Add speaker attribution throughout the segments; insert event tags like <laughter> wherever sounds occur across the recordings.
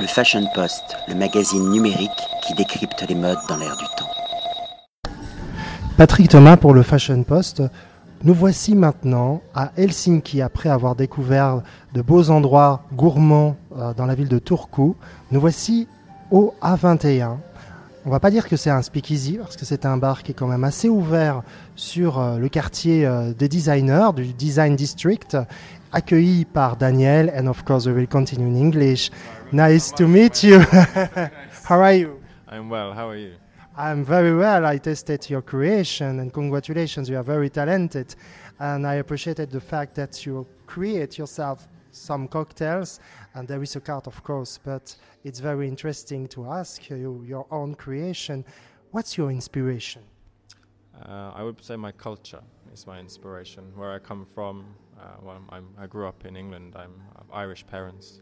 Speaker 1: Le Fashion Post, le magazine numérique qui décrypte les modes dans l'air du temps.
Speaker 2: Patrick Thomas pour le Fashion Post. Nous voici maintenant à Helsinki après avoir découvert de beaux endroits gourmands euh, dans la ville de Turku. Nous voici au A21. On va pas dire que c'est un speakeasy parce que c'est un bar qui est quand même assez ouvert sur euh, le quartier euh, des designers du Design District accueilli par Daniel and of course we will continue in English. Nice to meet you. <laughs> How are you?
Speaker 3: I'm well. How are you?
Speaker 2: I'm very well. I tested your creation and congratulations. You are very talented. And I appreciated the fact that you create yourself some cocktails. And there is a card, of course, but it's very interesting to ask you your own creation. What's your inspiration?
Speaker 3: Uh, I would say my culture is my inspiration. Where I come from, uh, well, i grew up in England. I'm of Irish parents.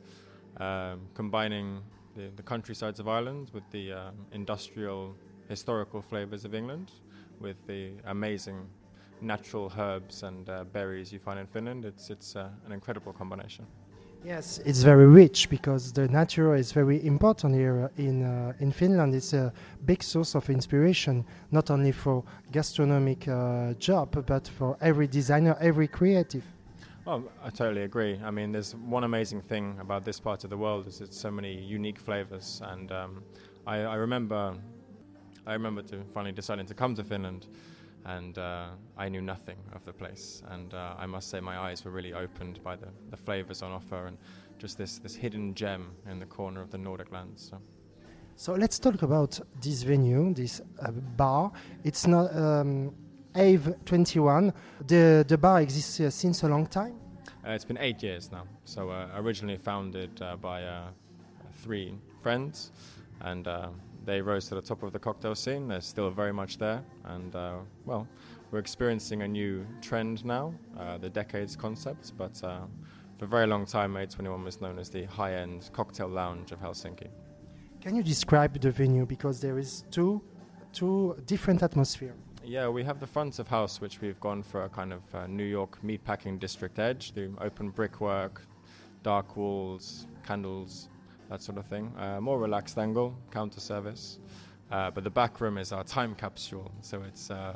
Speaker 3: Um, combining the, the, countrysides of Ireland with the um, industrial, historical flavors of England, with the amazing natural herbs and uh, berries you find in Finland, it's it's uh, an incredible combination.
Speaker 2: Yes, it's very rich because the nature is very important here in uh, in Finland. It's a big source of inspiration, not only for gastronomic uh, job, but for every designer, every creative.
Speaker 3: Well, I totally agree. I mean, there's one amazing thing about this part of the world is it's so many unique flavors, and um, I, I, remember, I remember to finally deciding to come to Finland, and uh, I knew nothing of the place, and uh, I must say my eyes were really opened by the, the flavors on offer and just this this hidden gem in the corner of the Nordic lands. So.
Speaker 2: So let's talk about this venue, this uh, bar. It's not. Um, Ave 21. The, the bar exists uh, since a long time?
Speaker 3: Uh, it's been eight years now. So, uh, originally founded uh, by uh, three friends, and uh, they rose to the top of the cocktail scene. They're still very much there, and well, we're experiencing a new trend now, the decades concept, but for a very long time, A21 was known as the high end cocktail lounge of Helsinki.
Speaker 2: Can you describe the venue? Because there is two, two different atmosphere.
Speaker 3: Yeah, we have the front of house, which we've gone for a kind of uh, New York meatpacking district edge, the open brickwork, dark walls, candles, that sort of thing. Uh, more relaxed angle, counter service. Uh, but the back room is our time capsule, so it's uh,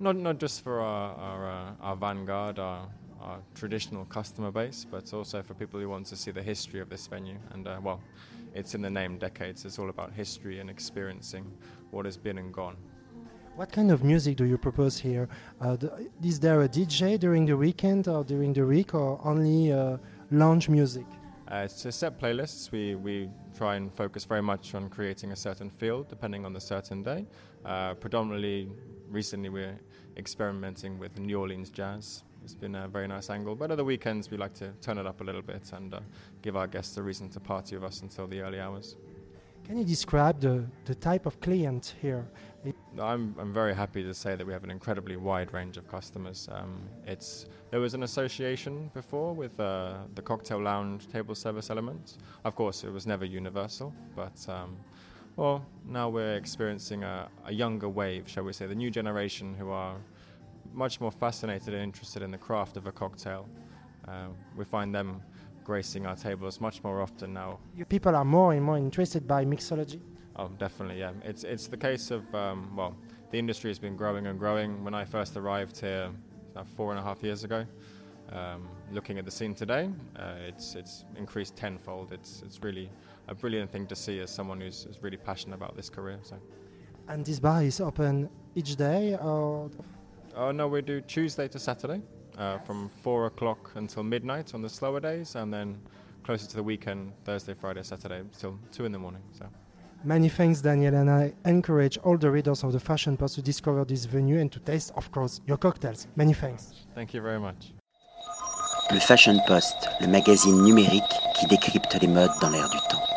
Speaker 3: not not just for our our, uh, our vanguard, our, our, traditional customer base, but also for people who want to see the history of this venue. And uh, well, it's in the name decades. It's all about history and experiencing what has been and gone.
Speaker 2: What kind of music do you propose here? Uh, is there a DJ during the weekend or during the week, or only uh, lounge music?
Speaker 3: Uh, a set playlists. We we try and focus very much on creating a certain feel depending on the certain day. Uh, predominantly, recently we're experimenting with New Orleans jazz. It's been a very nice angle. But other weekends we like to turn it up a little bit and uh, give our guests a reason to party with us until the early hours.
Speaker 2: Can you describe the, the type of client here?
Speaker 3: I'm, I'm very happy to say that we have an incredibly wide range of customers. Um, it's there was an association before with uh, the cocktail lounge table service element. Of course, it was never universal, but um, well, now we're experiencing a, a, younger wave, shall we say, the new generation who are much more fascinated and interested in the craft of a cocktail. Uh, we find them gracing our tables much more often now.
Speaker 2: People are more and more interested by mixology.
Speaker 3: Oh, definitely, yeah. It's it's the case of um, well, the industry has been growing and growing. When I first arrived here, four and a half years ago, um, looking at the scene today, uh, it's it's increased tenfold. It's it's really a brilliant thing to see as someone who's, who's really passionate about this career. So.
Speaker 2: And this bar is open each day, or?
Speaker 3: Oh no, we do Tuesday to Saturday, uh, from four o'clock until midnight on the slower days, and then closer to the weekend, Thursday, Friday, Saturday, till two in the morning. So.
Speaker 2: Many thanks, Daniel, and I encourage all the readers of the Fashion Post to discover this venue and to taste, of course, your cocktails. Many thanks.
Speaker 3: Thank you very much.
Speaker 1: Le Fashion Post, le magazine numérique qui décrypte les modes dans l'air du temps.